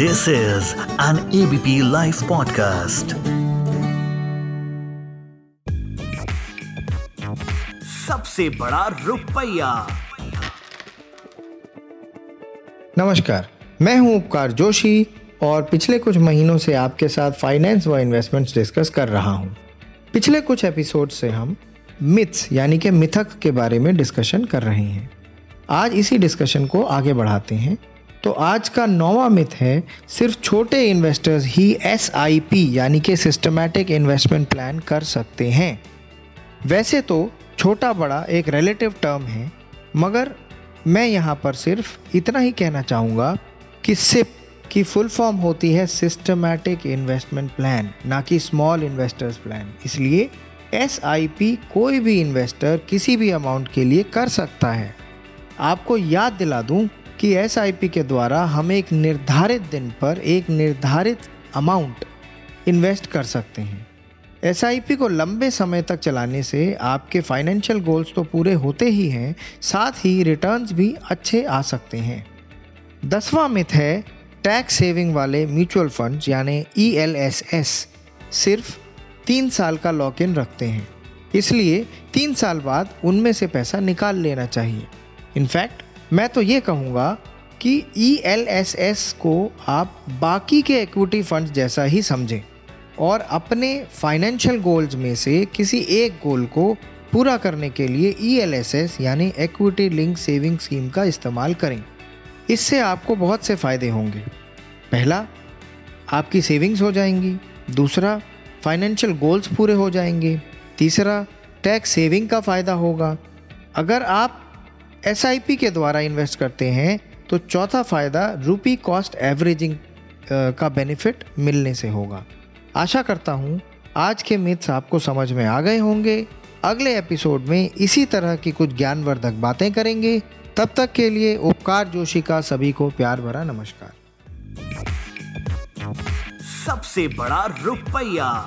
This is an ABP Life podcast. सबसे बड़ा रुपया। नमस्कार मैं हूँ उपकार जोशी और पिछले कुछ महीनों से आपके साथ फाइनेंस व इन्वेस्टमेंट्स डिस्कस कर रहा हूँ। पिछले कुछ एपिसोड से हम मिथ्स यानी कि मिथक के बारे में डिस्कशन कर रहे हैं। आज इसी डिस्कशन को आगे बढ़ाते हैं। तो आज का नौवा मिथ है, सिर्फ़ छोटे इन्वेस्टर्स ही एसआईपी यानी कि सिस्टमैटिक इन्वेस्टमेंट प्लान कर सकते हैं। वैसे तो छोटा बड़ा एक रिलेटिव टर्म है, मगर मैं यहाँ पर सिर्फ़ इतना ही कहना चाहूँगा कि सिप की फुल फॉर्म होती है सिस्टमैटिक इन्वेस्टमेंट प्लान ना कि स्मॉल इन्वेस्टर्स प्लान इसलिए एसआईपी कोई भी इन्वेस्टर किसी भी अमाउंट के लिए कर सकता है। आपको याद दिला दूँ कि एसआईपी के द्वारा हम एक निर्धारित दिन पर एक निर्धारित अमाउंट इन्वेस्ट कर सकते हैं। एसआईपी को लंबे समय तक चलाने से आपके फाइनेंशियल गोल्स तो पूरे होते ही हैं, साथ ही रिटर्न्स भी अच्छे आ सकते हैं। दसवां मिथ है टैक्स सेविंग वाले म्यूचुअल फंड्स यानी ई सिर्फ़ तीन साल का लॉक इन रखते हैं। इसलिए तीन साल बाद उनमें से पैसा निकाल लेना चाहिए। इनफैक्ट मैं तो ये कहूँगा कि ई एल एस एस को आप बाकी के इक्विटी फंड्स जैसा ही समझें और अपने फाइनेंशियल गोल्स में से किसी एक गोल को पूरा करने के लिए ई एल एस एस यानी इक्विटी लिंक सेविंग स्कीम का इस्तेमाल करें। इससे आपको बहुत से फ़ायदे होंगे। पहला, आपकी सेविंग्स हो जाएँगी। दूसरा फाइनेंशियल गोल्स पूरे हो जाएँगे। तीसरा टैक्स सेविंग का फ़ायदा होगा। अगर आप SIP के द्वारा इन्वेस्ट करते हैं तो चौथा फ़ायदा रूपी कॉस्ट एवरेजिंग का बेनिफिट मिलने से होगा। आशा करता हूँ आज के मिथ्स आपको समझ में आ गए होंगे। अगले एपिसोड में इसी तरह की कुछ ज्ञानवर्धक बातें करेंगे। तब तक के लिए उपकार जोशी का सभी को प्यार भरा नमस्कार। सबसे बड़ा रुपया।